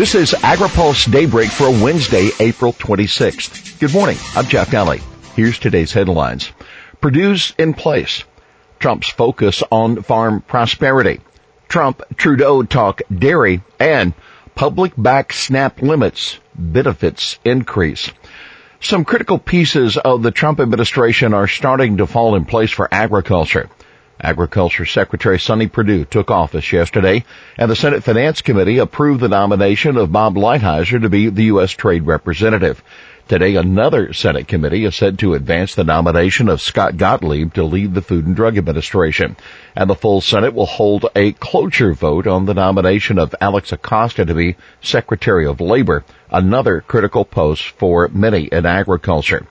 This is AgriPulse Daybreak for Wednesday, April 26th. Good morning. I'm Jeff Daly. Here's today's headlines. Perdue's in place. Trump's focus on farm prosperity. Trump Trudeau talk dairy and public back SNAP limits benefits increase. Some critical pieces of the Trump administration are starting to fall in place for agriculture. Agriculture Secretary Sonny Perdue took office yesterday, and the Senate Finance Committee approved the nomination of Bob Lighthizer to be the U.S. Trade Representative. Today, another Senate committee is said to advance the nomination of Scott Gottlieb to lead the Food and Drug Administration. And the full Senate will hold a cloture vote on the nomination of Alex Acosta to be Secretary of Labor, another critical post for many in agriculture.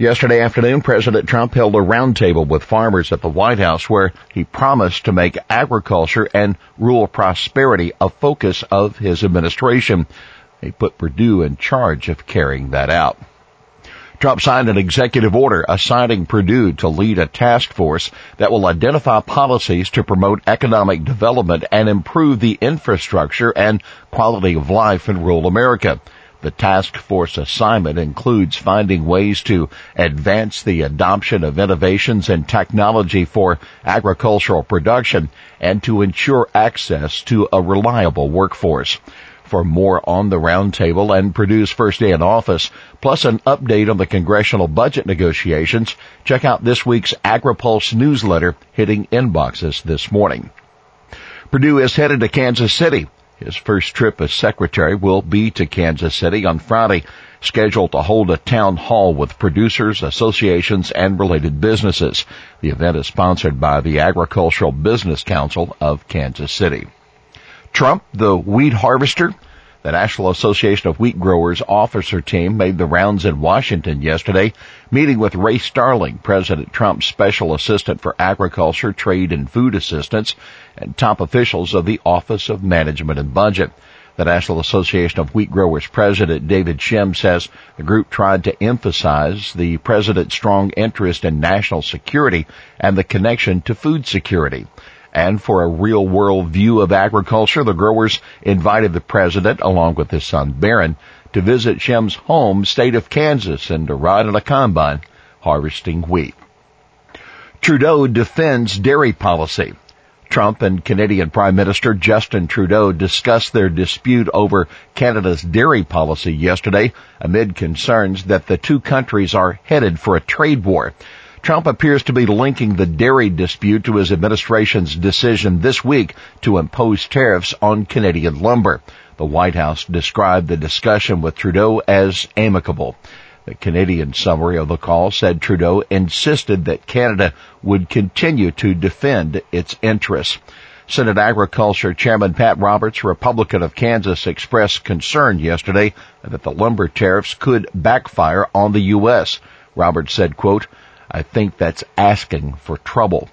Yesterday afternoon, President Trump held a roundtable with farmers at the White House where he promised to make agriculture and rural prosperity a focus of his administration. He put Perdue in charge of carrying that out. Trump signed an executive order assigning Perdue to lead a task force that will identify policies to promote economic development and improve the infrastructure and quality of life in rural America. The task force assignment includes finding ways to advance the adoption of innovations and technology for agricultural production and to ensure access to a reliable workforce. For more on the roundtable and Perdue's first day in office, plus an update on the congressional budget negotiations, check out this week's AgriPulse newsletter hitting inboxes this morning. Perdue is headed to Kansas City his first trip as secretary will be to Kansas City on Friday, scheduled to hold a town hall with producers, associations, and related businesses. The event is sponsored by the Agricultural Business Council of Kansas City. Trump, the wheat harvester, the National Association of Wheat Growers officer team made the rounds in Washington yesterday, meeting with Ray Starling, President Trump's special assistant for agriculture, trade, and food assistance, and top officials of the Office of Management and Budget. The National Association of Wheat Growers President David Schemm says the group tried to emphasize the president's strong interest in national security and the connection to food security. And for a real world view of agriculture, the growers invited the president, along with his son Barron, to visit Schemm's home state of Kansas and to ride in a combine harvesting wheat. Trudeau defends dairy policy. Trump and Canadian Prime Minister Justin Trudeau discussed their dispute over Canada's dairy policy yesterday amid concerns that the two countries are headed for a trade war. Trump appears to be linking the dairy dispute to his administration's decision this week to impose tariffs on Canadian lumber. The White House described the discussion with Trudeau as amicable. The Canadian summary of the call said Trudeau insisted that Canada would continue to defend its interests. Senate Agriculture Chairman Pat Roberts, Republican of Kansas, expressed concern yesterday that the lumber tariffs could backfire on the U.S. Roberts said, quote, I think that's asking for trouble.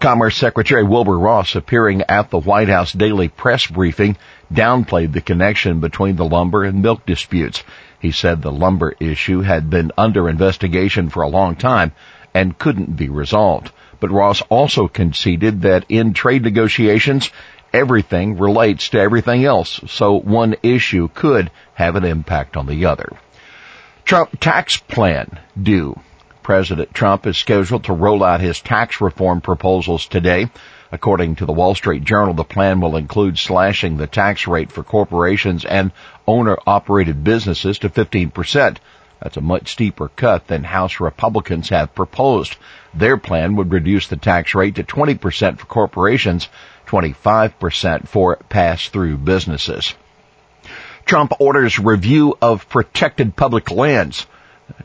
Commerce Secretary Wilbur Ross, appearing at the White House daily press briefing, downplayed the connection between the lumber and milk disputes. He said the lumber issue had been under investigation for a long time and couldn't be resolved. But Ross also conceded that in trade negotiations, everything relates to everything else, so one issue could have an impact on the other. Trump tax plan due. President Trump is scheduled to roll out his tax reform proposals today. According to the Wall Street Journal, the plan will include slashing the tax rate for corporations and owner operated businesses to 15%. That's a much steeper cut than House Republicans have proposed. Their plan would reduce the tax rate to 20% for corporations, 25% for pass-through businesses. Trump orders review of protected public lands.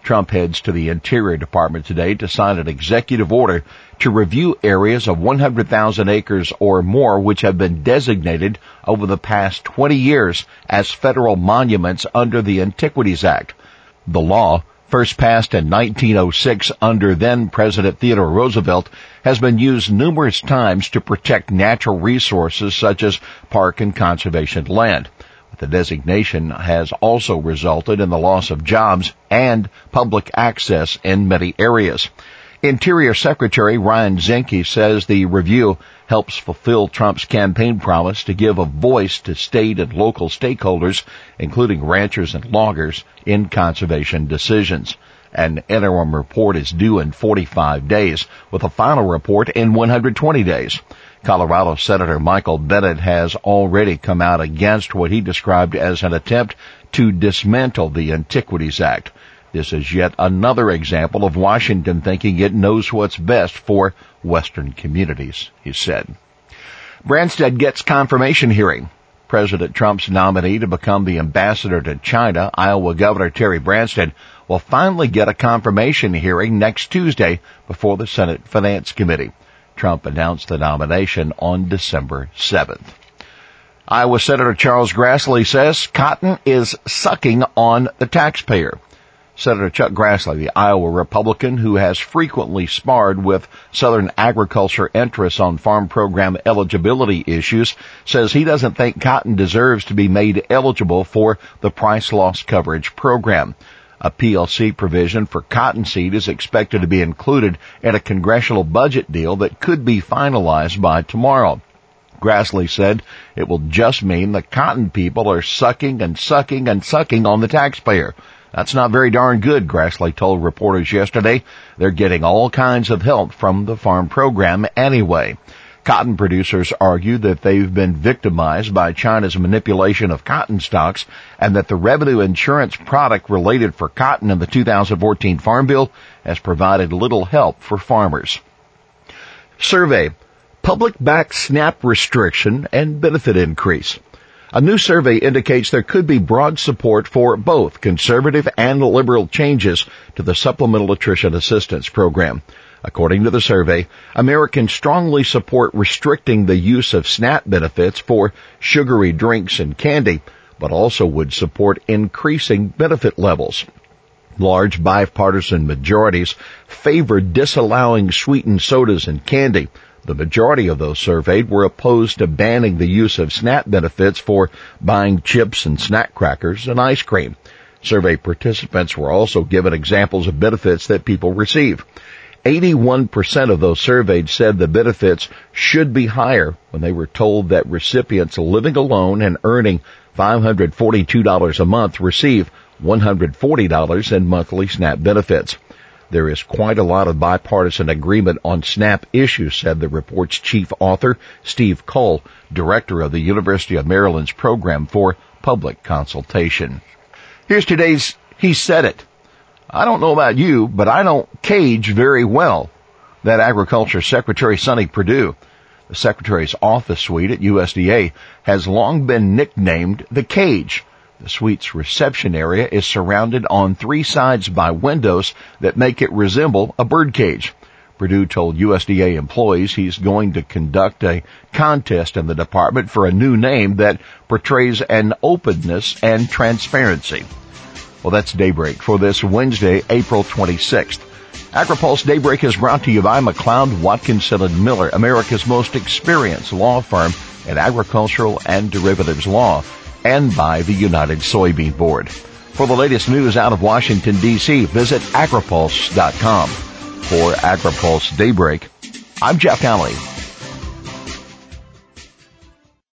Trump heads to the Interior Department today to sign an executive order to review areas of 100,000 acres or more which have been designated over the past 20 years as federal monuments under the Antiquities Act. The law, first passed in 1906 under then President Theodore Roosevelt, has been used numerous times to protect natural resources such as park and conservation land. The designation has also resulted in the loss of jobs and public access in many areas. Interior Secretary Ryan Zinke says the review helps fulfill Trump's campaign promise to give a voice to state and local stakeholders, including ranchers and loggers, in conservation decisions. An interim report is due in 45 days, with a final report in 120 days. Colorado Senator Michael Bennet has already come out against what he described as an attempt to dismantle the Antiquities Act. This is yet another example of Washington thinking it knows what's best for Western communities, he said. Branstad gets confirmation hearing. President Trump's nominee to become the ambassador to China, Iowa Governor Terry Branstad, will finally get a confirmation hearing next Tuesday before the Senate Finance Committee. Trump announced the nomination on December 7th. Iowa Senator Charles Grassley says cotton is sucking on the taxpayer. Senator Chuck Grassley, the Iowa Republican who has frequently sparred with Southern agriculture interests on farm program eligibility issues, says he doesn't think cotton deserves to be made eligible for the price loss coverage program. A PLC provision for cottonseed is expected to be included in a congressional budget deal that could be finalized by tomorrow. Grassley said it will just mean the cotton people are sucking and sucking and sucking on the taxpayer. That's not very darn good, Grassley told reporters yesterday. They're getting all kinds of help from the farm program anyway. Cotton producers argue that they've been victimized by China's manipulation of cotton stocks and that the revenue insurance product related for cotton in the 2014 Farm Bill has provided little help for farmers. Survey. Public back SNAP restriction and benefit increase. A new survey indicates there could be broad support for both conservative and liberal changes to the Supplemental Nutrition Assistance Program. According to the survey, Americans strongly support restricting the use of SNAP benefits for sugary drinks and candy, but also would support increasing benefit levels. Large bipartisan majorities favor disallowing sweetened sodas and candy, the majority of those surveyed were opposed to banning the use of SNAP benefits for buying chips and snack crackers and ice cream. Survey participants were also given examples of benefits that people receive. 81% of those surveyed said the benefits should be higher when they were told that recipients living alone and earning $542 a month receive $140 in monthly SNAP benefits. There is quite a lot of bipartisan agreement on SNAP issues, said the report's chief author, Steve Kull, director of the University of Maryland's program for public consultation. Here's today's He Said It. I don't know about you, but I don't cage very well. That Agriculture Secretary Sonny Perdue. The Secretary's office suite at USDA has long been nicknamed the cage the suite's reception area is surrounded on three sides by windows that make it resemble a birdcage. Perdue told USDA employees he's going to conduct a contest in the department for a new name that portrays an openness and transparency. Well, that's Daybreak for this Wednesday, April 26th. AgriPulse Daybreak is brought to you by McLeod, Watkinson and Miller, America's most experienced law firm in agricultural and derivatives law and by the United Soybean Board. For the latest news out of Washington, D.C., visit agripulse.com. For AgriPulse Daybreak, I'm Jeff Nalley.